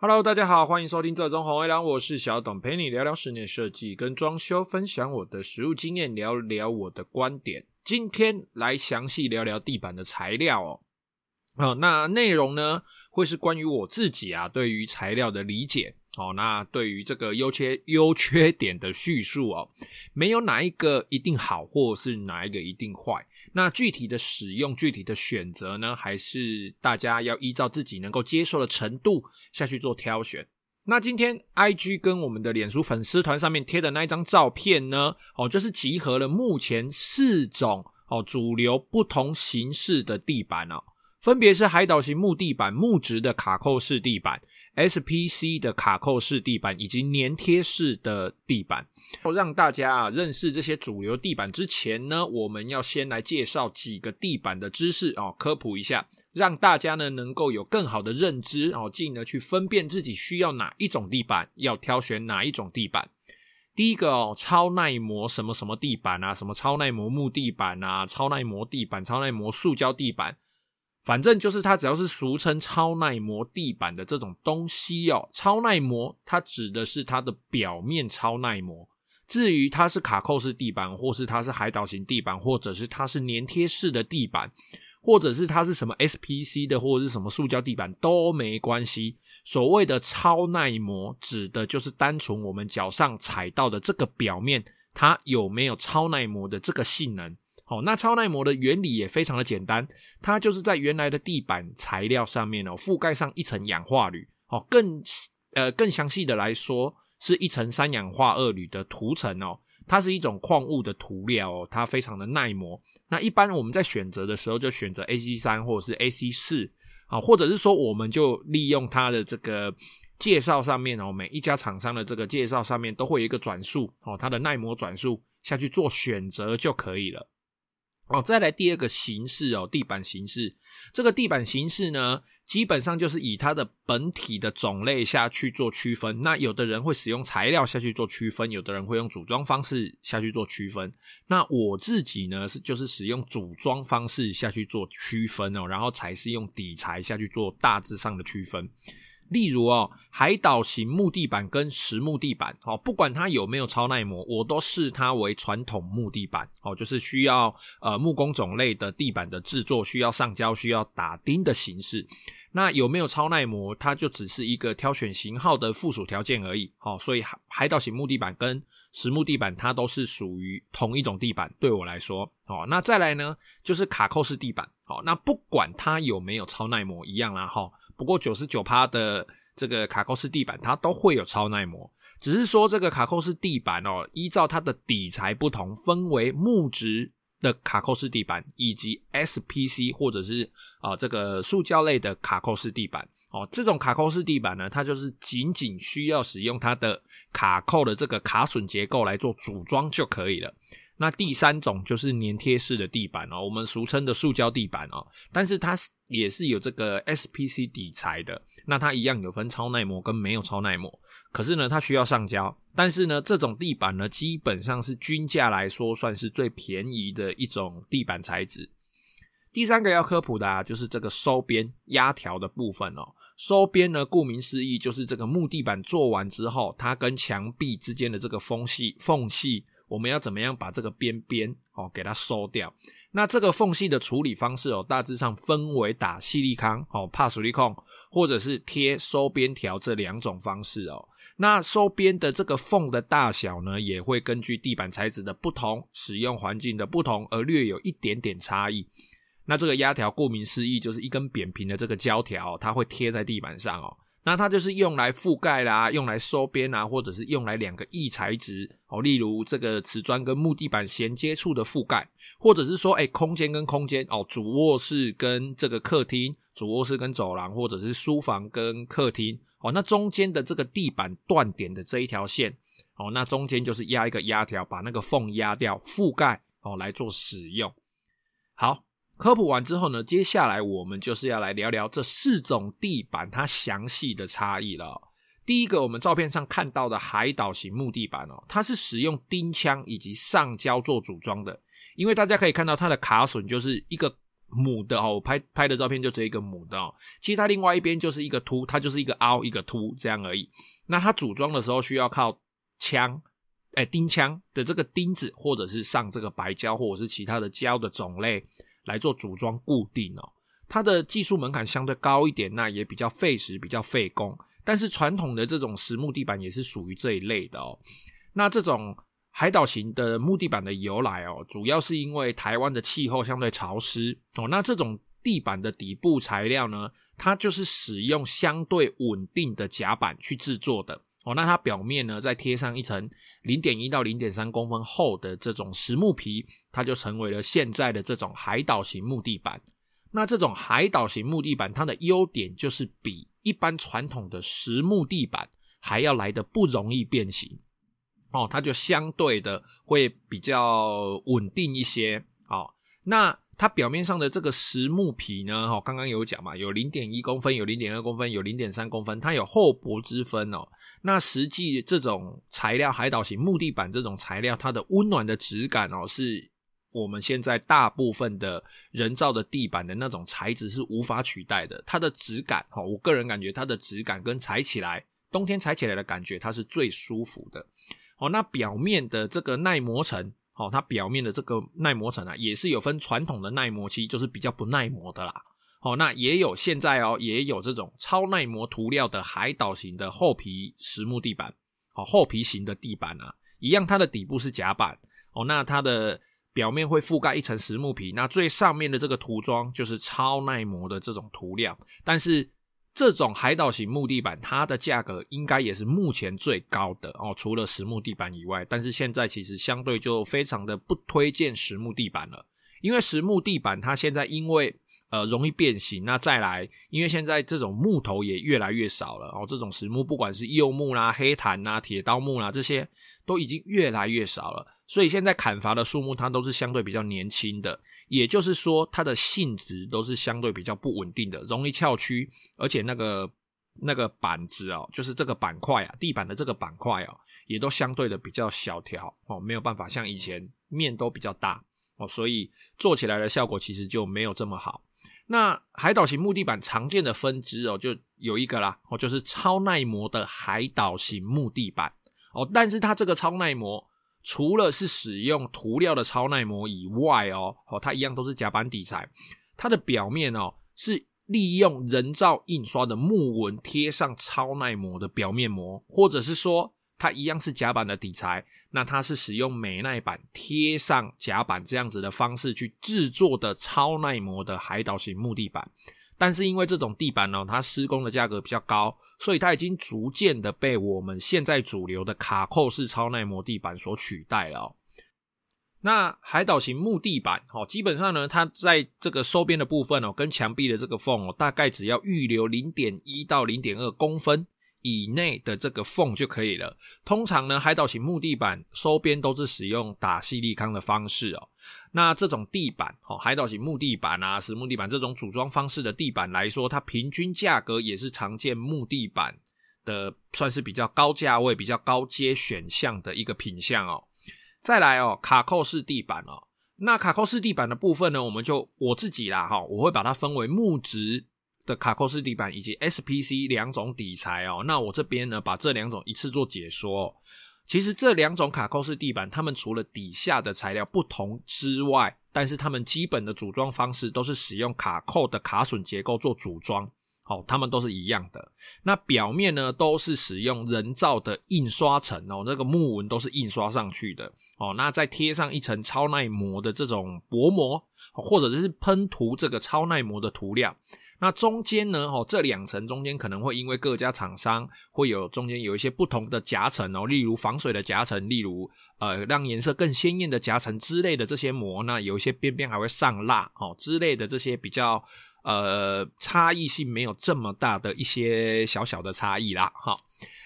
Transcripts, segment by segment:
Hello，大家好，欢迎收听这中红黑狼，我是小董，陪你聊聊室内设计跟装修，分享我的实物经验，聊聊我的观点。今天来详细聊聊地板的材料哦。哦，那内容呢，会是关于我自己啊，对于材料的理解。哦，那对于这个优缺优缺点的叙述哦，没有哪一个一定好，或是哪一个一定坏。那具体的使用、具体的选择呢，还是大家要依照自己能够接受的程度下去做挑选。那今天 IG 跟我们的脸书粉丝团上面贴的那一张照片呢，哦，就是集合了目前四种哦主流不同形式的地板哦，分别是海岛型木地板、木质的卡扣式地板。SPC 的卡扣式地板以及粘贴式的地板，让大家啊认识这些主流地板之前呢，我们要先来介绍几个地板的知识哦，科普一下，让大家呢能够有更好的认知哦，进而去分辨自己需要哪一种地板，要挑选哪一种地板。第一个哦，超耐磨什么什么地板啊，什么超耐磨木地板啊，超耐磨地板、超耐磨塑胶地板。反正就是它，只要是俗称超耐磨地板的这种东西哦，超耐磨它指的是它的表面超耐磨。至于它是卡扣式地板，或是它是海岛型地板，或者是它是粘贴式的地板，或者是它是什么 SPC 的，或者是什么塑胶地板都没关系。所谓的超耐磨，指的就是单纯我们脚上踩到的这个表面，它有没有超耐磨的这个性能。好，那超耐磨的原理也非常的简单，它就是在原来的地板材料上面哦，覆盖上一层氧化铝。哦，更呃更详细的来说，是一层三氧化二铝的涂层哦，它是一种矿物的涂料哦，它非常的耐磨。那一般我们在选择的时候，就选择 AC 三或者是 AC 四啊，或者是说我们就利用它的这个介绍上面哦，每一家厂商的这个介绍上面都会有一个转速哦，它的耐磨转速下去做选择就可以了。哦，再来第二个形式哦，地板形式。这个地板形式呢，基本上就是以它的本体的种类下去做区分。那有的人会使用材料下去做区分，有的人会用组装方式下去做区分。那我自己呢，是就是使用组装方式下去做区分哦，然后才是用底材下去做大致上的区分。例如哦，海岛型木地板跟实木地板，哦，不管它有没有超耐磨，我都视它为传统木地板，哦，就是需要呃木工种类的地板的制作，需要上胶、需要打钉的形式。那有没有超耐磨，它就只是一个挑选型号的附属条件而已。哦，所以海海岛型木地板跟实木地板，它都是属于同一种地板。对我来说，哦，那再来呢，就是卡扣式地板。哦，那不管它有没有超耐磨，一样啦，哈。不过九十九趴的这个卡扣式地板，它都会有超耐磨，只是说这个卡扣式地板哦，依照它的底材不同，分为木质的卡扣式地板以及 SPC 或者是啊、呃、这个塑胶类的卡扣式地板哦。这种卡扣式地板呢，它就是仅仅需要使用它的卡扣的这个卡榫结构来做组装就可以了。那第三种就是粘贴式的地板哦，我们俗称的塑胶地板哦，但是它也是有这个 SPC 底材的，那它一样有分超耐磨跟没有超耐磨，可是呢，它需要上胶，但是呢，这种地板呢，基本上是均价来说算是最便宜的一种地板材质。第三个要科普的啊，就是这个收边压条的部分哦，收边呢，顾名思义就是这个木地板做完之后，它跟墙壁之间的这个缝隙缝隙。我们要怎么样把这个边边哦给它收掉？那这个缝隙的处理方式哦，大致上分为打矽利康哦，怕矽利控，或者是贴收边条这两种方式哦。那收边的这个缝的大小呢，也会根据地板材质的不同、使用环境的不同而略有一点点差异。那这个压条顾名思义就是一根扁平的这个胶条，它会贴在地板上哦。那它就是用来覆盖啦，用来收边啊，或者是用来两个异材质哦，例如这个瓷砖跟木地板衔接处的覆盖，或者是说，哎，空间跟空间哦，主卧室跟这个客厅，主卧室跟走廊，或者是书房跟客厅哦，那中间的这个地板断点的这一条线哦，那中间就是压一个压条，把那个缝压掉，覆盖哦，来做使用。好。科普完之后呢，接下来我们就是要来聊聊这四种地板它详细的差异了。第一个，我们照片上看到的海岛型木地板哦，它是使用钉枪以及上胶做组装的。因为大家可以看到它的卡榫就是一个母的哦，我拍拍的照片就只有一个母的哦。其实它另外一边就是一个凸，它就是一个凹一个凸这样而已。那它组装的时候需要靠枪，哎，钉枪的这个钉子，或者是上这个白胶，或者是其他的胶的种类来做组装固定哦。它的技术门槛相对高一点，那也比较费时，比较费工。但是传统的这种实木地板也是属于这一类的哦。那这种海岛型的木地板的由来哦，主要是因为台湾的气候相对潮湿哦。那这种地板的底部材料呢，它就是使用相对稳定的夹板去制作的哦。那它表面呢，再贴上一层零点一到零点三公分厚的这种实木皮，它就成为了现在的这种海岛型木地板。那这种海岛型木地板，它的优点就是比一般传统的实木地板还要来的不容易变形。哦，它就相对的会比较稳定一些。那它表面上的这个实木皮呢，哦，刚刚有讲嘛，有零点一公分，有零点二公分，有零点三公分，它有厚薄之分哦。那实际这种材料，海岛型木地板这种材料，它的温暖的质感哦，是我们现在大部分的人造的地板的那种材质是无法取代的。它的质感，哦，我个人感觉它的质感跟踩起来，冬天踩起来的感觉，它是最舒服的。哦，那表面的这个耐磨层，哦，它表面的这个耐磨层啊，也是有分传统的耐磨漆，就是比较不耐磨的啦。哦，那也有现在哦，也有这种超耐磨涂料的海岛型的厚皮实木地板，哦，厚皮型的地板啊，一样，它的底部是夹板，哦，那它的表面会覆盖一层实木皮，那最上面的这个涂装就是超耐磨的这种涂料，但是。这种海岛型木地板，它的价格应该也是目前最高的哦，除了实木地板以外。但是现在其实相对就非常的不推荐实木地板了，因为实木地板它现在因为呃容易变形，那再来，因为现在这种木头也越来越少了哦，这种实木不管是柚木啦、黑檀啦、铁刀木啦，这些都已经越来越少了。所以现在砍伐的树木，它都是相对比较年轻的，也就是说，它的性质都是相对比较不稳定的，容易翘曲，而且那个那个板子哦，就是这个板块啊，地板的这个板块哦，也都相对的比较小条哦，没有办法像以前面都比较大哦，所以做起来的效果其实就没有这么好。那海岛型木地板常见的分支哦，就有一个啦哦，就是超耐磨的海岛型木地板哦，但是它这个超耐磨。除了是使用涂料的超耐磨以外哦，哦，它一样都是夹板底材，它的表面哦是利用人造印刷的木纹贴上超耐磨的表面膜，或者是说它一样是夹板的底材，那它是使用美耐板贴上夹板这样子的方式去制作的超耐磨的海岛型木地板。但是因为这种地板呢，它施工的价格比较高，所以它已经逐渐的被我们现在主流的卡扣式超耐磨地板所取代了。那海岛型木地板哦，基本上呢，它在这个收边的部分哦，跟墙壁的这个缝哦，大概只要预留零点一到零点二公分。以内的这个缝就可以了。通常呢，海岛型木地板收边都是使用打矽利康的方式哦。那这种地板哦，海岛型木地板啊，实木地板这种组装方式的地板来说，它平均价格也是常见木地板的，算是比较高价位、比较高阶选项的一个品相哦。再来哦，卡扣式地板哦。那卡扣式地板的部分呢，我们就我自己啦哈，我会把它分为木质。的卡扣式地板以及 SPC 两种底材哦，那我这边呢，把这两种一次做解说。其实这两种卡扣式地板，它们除了底下的材料不同之外，但是它们基本的组装方式都是使用卡扣的卡榫结构做组装。哦，它们都是一样的。那表面呢，都是使用人造的印刷层哦，那个木纹都是印刷上去的。哦，那再贴上一层超耐磨的这种薄膜，或者是喷涂这个超耐磨的涂料。那中间呢，哦，这两层中间可能会因为各家厂商会有中间有一些不同的夹层哦，例如防水的夹层，例如呃让颜色更鲜艳的夹层之类的这些膜，那有一些边边还会上蜡哦之类的这些比较。呃，差异性没有这么大的一些小小的差异啦，哈。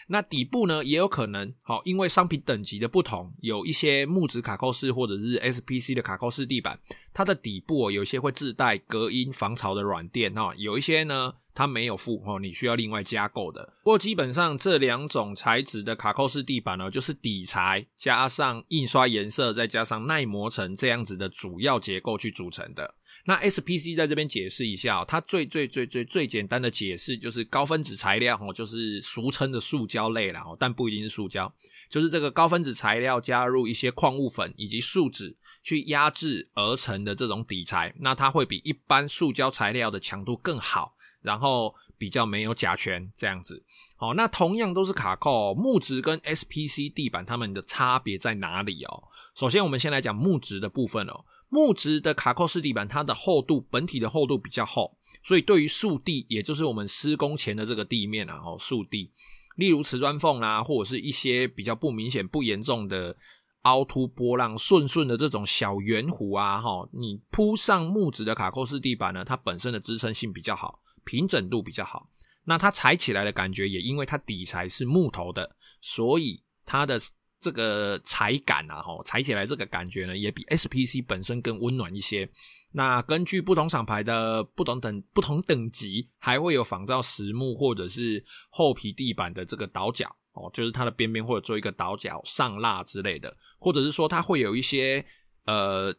那底部呢，也有可能，好，因为商品等级的不同，有一些木质卡扣式或者是 SPC 的卡扣式地板，它的底部哦有些会自带隔音防潮的软垫，哈，有一些呢，它没有附哦，你需要另外加购的。不过基本上这两种材质的卡扣式地板呢，就是底材加上印刷颜色，再加上耐磨层这样子的主要结构去组成的。那 SPC 在这边解释一下哦，它最最最最最简单的解释就是高分子材料哦，就是俗称的塑胶类啦哦，但不一定是塑胶，就是这个高分子材料加入一些矿物粉以及树脂去压制而成的这种底材，那它会比一般塑胶材料的强度更好。然后比较没有甲醛这样子，好，那同样都是卡扣，木质跟 SPC 地板它们的差别在哪里哦？首先我们先来讲木质的部分哦，木质的卡扣式地板它的厚度，本体的厚度比较厚，所以对于树地，也就是我们施工前的这个地面啊，哦，树地，例如瓷砖缝啊，或者是一些比较不明显、不严重的凹凸波浪、顺顺的这种小圆弧啊，哈，你铺上木质的卡扣式地板呢，它本身的支撑性比较好。平整度比较好，那它踩起来的感觉也因为它底材是木头的，所以它的这个踩感啊，吼，踩起来这个感觉呢，也比 SPC 本身更温暖一些。那根据不同厂牌的不同等不同等级，还会有仿造实木或者是厚皮地板的这个倒角哦，就是它的边边或者做一个倒角上蜡之类的，或者是说它会有一些呃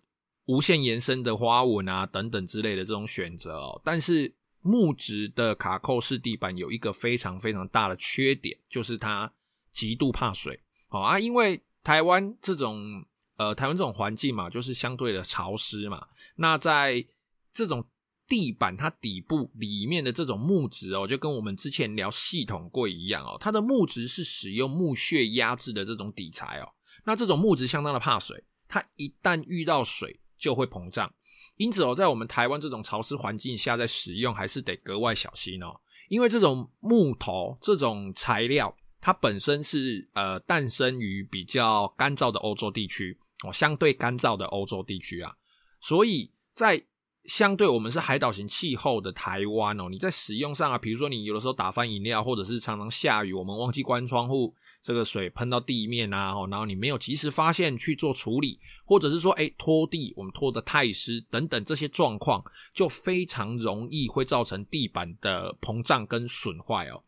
无限延伸的花纹啊等等之类的这种选择哦，但是。木质的卡扣式地板有一个非常非常大的缺点，就是它极度怕水。好啊，因为台湾这种呃台湾这种环境嘛，就是相对的潮湿嘛。那在这种地板它底部里面的这种木质哦，就跟我们之前聊系统柜一样哦，它的木质是使用木屑压制的这种底材哦。那这种木质相当的怕水，它一旦遇到水就会膨胀。因此哦，在我们台湾这种潮湿环境下，在使用还是得格外小心哦。因为这种木头这种材料，它本身是呃诞生于比较干燥的欧洲地区哦，相对干燥的欧洲地区啊，所以在。相对我们是海岛型气候的台湾哦，你在使用上啊，比如说你有的时候打翻饮料，或者是常常下雨，我们忘记关窗户，这个水喷到地面啊，然后你没有及时发现去做处理，或者是说诶拖地，我们拖得太湿等等这些状况，就非常容易会造成地板的膨胀跟损坏哦。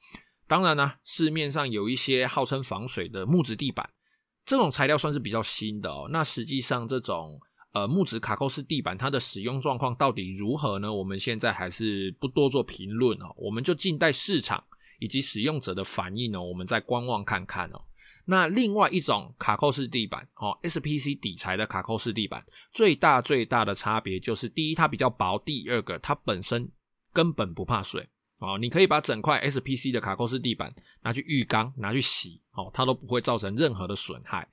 当然呢，市面上有一些号称防水的木质地板，这种材料算是比较新的哦。那实际上这种。呃，木质卡扣式地板它的使用状况到底如何呢？我们现在还是不多做评论哦，我们就静待市场以及使用者的反应哦，我们再观望看看哦。那另外一种卡扣式地板哦，SPC 底材的卡扣式地板，最大最大的差别就是，第一它比较薄，第二个它本身根本不怕水哦，你可以把整块 SPC 的卡扣式地板拿去浴缸拿去洗哦，它都不会造成任何的损害。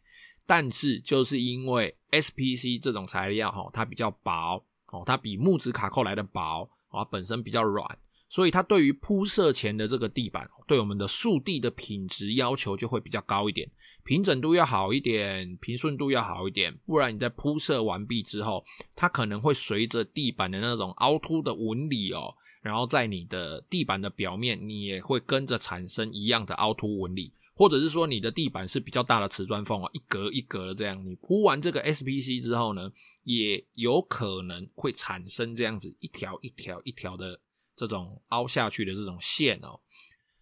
但是就是因为 SPC 这种材料哈，它比较薄哦，它比木质卡扣来的薄啊，本身比较软，所以它对于铺设前的这个地板，对我们的树地的品质要求就会比较高一点，平整度要好一点，平顺度要好一点，不然你在铺设完毕之后，它可能会随着地板的那种凹凸的纹理哦，然后在你的地板的表面，你也会跟着产生一样的凹凸纹理。或者是说你的地板是比较大的瓷砖缝啊，一格一格的这样，你铺完这个 SPC 之后呢，也有可能会产生这样子一条一条一条的这种凹下去的这种线哦。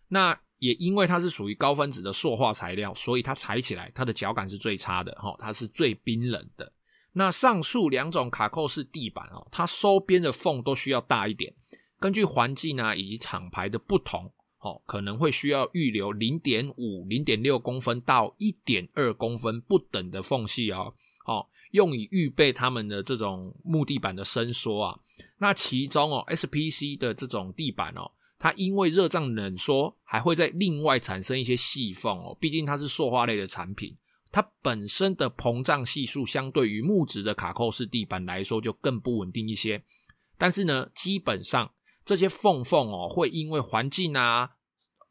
那也因为它是属于高分子的塑化材料，所以它踩起来它的脚感是最差的哈，它是最冰冷的。那上述两种卡扣式地板哦，它收边的缝都需要大一点，根据环境啊以及厂牌的不同。哦，可能会需要预留零点五、零点六公分到一点二公分不等的缝隙哦，哦，用以预备他们的这种木地板的伸缩啊。那其中哦，SPC 的这种地板哦，它因为热胀冷缩，还会在另外产生一些细缝哦。毕竟它是塑化类的产品，它本身的膨胀系数相对于木质的卡扣式地板来说就更不稳定一些。但是呢，基本上。这些缝缝哦，会因为环境啊，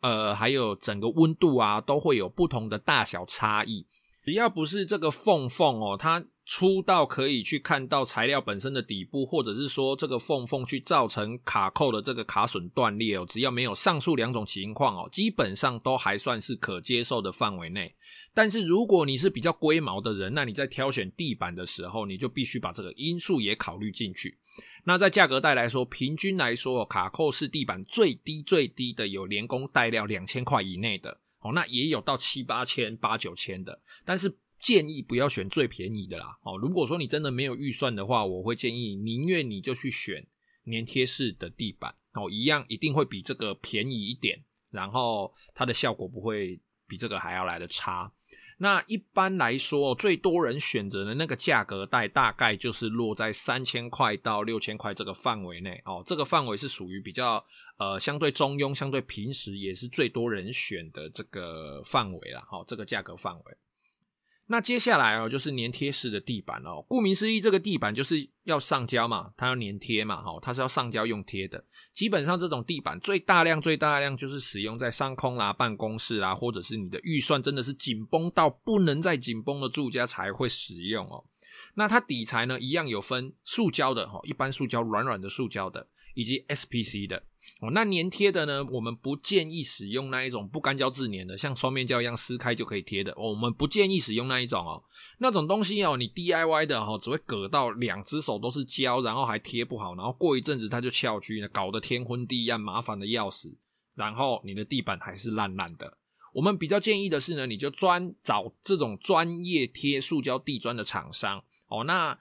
呃，还有整个温度啊，都会有不同的大小差异。只要不是这个缝缝哦，它粗到可以去看到材料本身的底部，或者是说这个缝缝去造成卡扣的这个卡榫断裂哦，只要没有上述两种情况哦，基本上都还算是可接受的范围内。但是如果你是比较龟毛的人，那你在挑选地板的时候，你就必须把这个因素也考虑进去。那在价格带来说，平均来说，卡扣式地板最低最低的有连工带料两千块以内的哦，那也有到七八千、八九千的，但是。建议不要选最便宜的啦，哦，如果说你真的没有预算的话，我会建议宁愿你就去选粘贴式的地板，哦，一样一定会比这个便宜一点，然后它的效果不会比这个还要来得差。那一般来说，最多人选择的那个价格带大概就是落在三千块到六千块这个范围内，哦，这个范围是属于比较呃相对中庸、相对平时，也是最多人选的这个范围了，哦，这个价格范围。那接下来哦，就是粘贴式的地板哦。顾名思义，这个地板就是要上胶嘛，它要粘贴嘛，哈，它是要上胶用贴的。基本上这种地板最大量、最大量就是使用在商空啦、办公室啦，或者是你的预算真的是紧绷到不能再紧绷的住家才会使用哦。那它底材呢，一样有分塑胶的哈，一般塑胶软软的塑胶的。以及 SPC 的哦，那粘贴的呢？我们不建议使用那一种不干胶自粘的，像双面胶一样撕开就可以贴的。我们不建议使用那一种哦，那种东西哦，你 DIY 的哈，只会割到两只手都是胶，然后还贴不好，然后过一阵子它就翘曲，搞得天昏地暗，麻烦的要死。然后你的地板还是烂烂的。我们比较建议的是呢，你就专找这种专业贴塑胶地砖的厂商哦，那。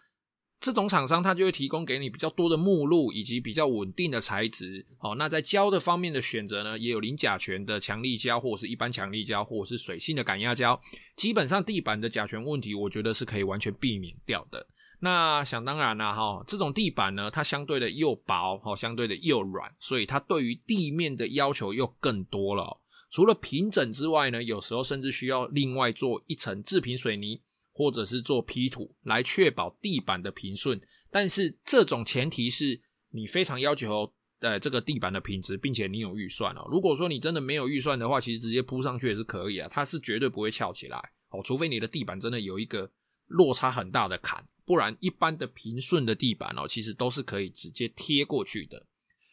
这种厂商，它就会提供给你比较多的目录以及比较稳定的材质。好，那在胶的方面的选择呢，也有零甲醛的强力胶，或者是一般强力胶，或者是水性的感压胶。基本上地板的甲醛问题，我觉得是可以完全避免掉的。那想当然啦，哈，这种地板呢，它相对的又薄，哈，相对的又软，所以它对于地面的要求又更多了。除了平整之外呢，有时候甚至需要另外做一层制平水泥。或者是做批土来确保地板的平顺，但是这种前提是你非常要求呃这个地板的品质，并且你有预算哦。如果说你真的没有预算的话，其实直接铺上去也是可以啊，它是绝对不会翘起来哦，除非你的地板真的有一个落差很大的坎，不然一般的平顺的地板哦，其实都是可以直接贴过去的。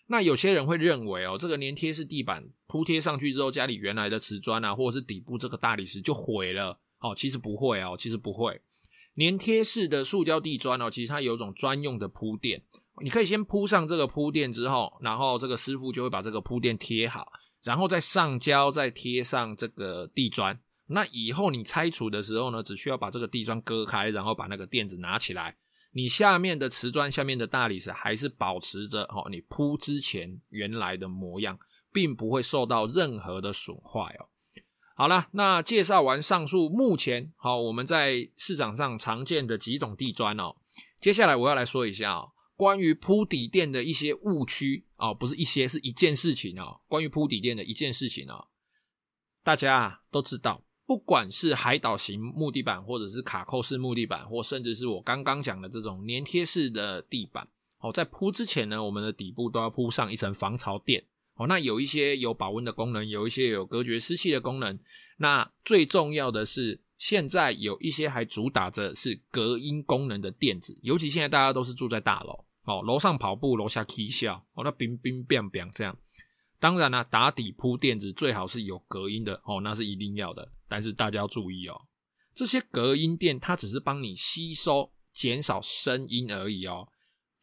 那有些人会认为哦，这个粘贴式地板铺贴上去之后，家里原来的瓷砖啊，或者是底部这个大理石就毁了。哦，其实不会哦，其实不会。粘贴式的塑胶地砖哦，其实它有一种专用的铺垫，你可以先铺上这个铺垫之后，然后这个师傅就会把这个铺垫贴好，然后再上胶，再贴上这个地砖。那以后你拆除的时候呢，只需要把这个地砖割开，然后把那个垫子拿起来，你下面的瓷砖、下面的大理石还是保持着哦，你铺之前原来的模样，并不会受到任何的损坏哦。好了，那介绍完上述目前好我们在市场上常见的几种地砖哦，接下来我要来说一下哦，关于铺底垫的一些误区哦，不是一些，是一件事情哦。关于铺底垫的一件事情哦，大家啊都知道，不管是海岛型木地板，或者是卡扣式木地板，或甚至是我刚刚讲的这种粘贴式的地板，哦，在铺之前呢，我们的底部都要铺上一层防潮垫。哦，那有一些有保温的功能，有一些有隔绝湿气的功能。那最重要的是，现在有一些还主打着是隔音功能的垫子。尤其现在大家都是住在大楼，哦，楼上跑步，楼下踢笑，哦，那冰冰冰冰这样。当然啦，打底铺垫子最好是有隔音的，哦，那是一定要的。但是大家要注意哦，这些隔音垫它只是帮你吸收、减少声音而已哦。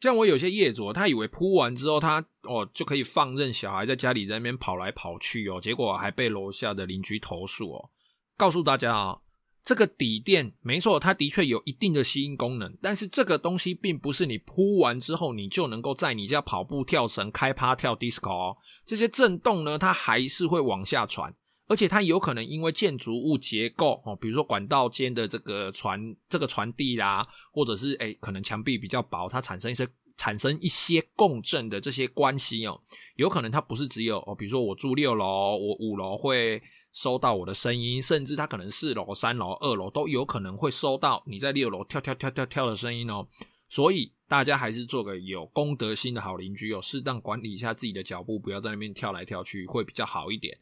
像我有些业主，他以为铺完之后他，哦就可以放任小孩在家里在那边跑来跑去哦，结果还被楼下的邻居投诉哦。告诉大家啊、哦，这个底垫没错，它的确有一定的吸音功能，但是这个东西并不是你铺完之后你就能够在你家跑步、跳绳、开趴、跳 disco 哦。这些震动呢，它还是会往下传。而且它有可能因为建筑物结构哦，比如说管道间的这个传这个传递啦，或者是诶可能墙壁比较薄，它产生一些产生一些共振的这些关系哦，有可能它不是只有哦，比如说我住六楼，我五楼会收到我的声音，甚至它可能四楼、三楼、二楼都有可能会收到你在六楼跳跳跳跳跳的声音哦。所以大家还是做个有公德心的好邻居哦，适当管理一下自己的脚步，不要在那边跳来跳去，会比较好一点。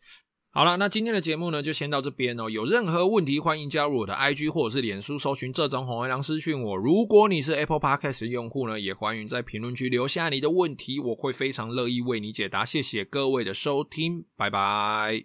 好了，那今天的节目呢，就先到这边哦。有任何问题，欢迎加入我的 IG 或者是脸书，搜寻这种红黑狼私讯我。如果你是 Apple Podcast 用户呢，也欢迎在评论区留下你的问题，我会非常乐意为你解答。谢谢各位的收听，拜拜。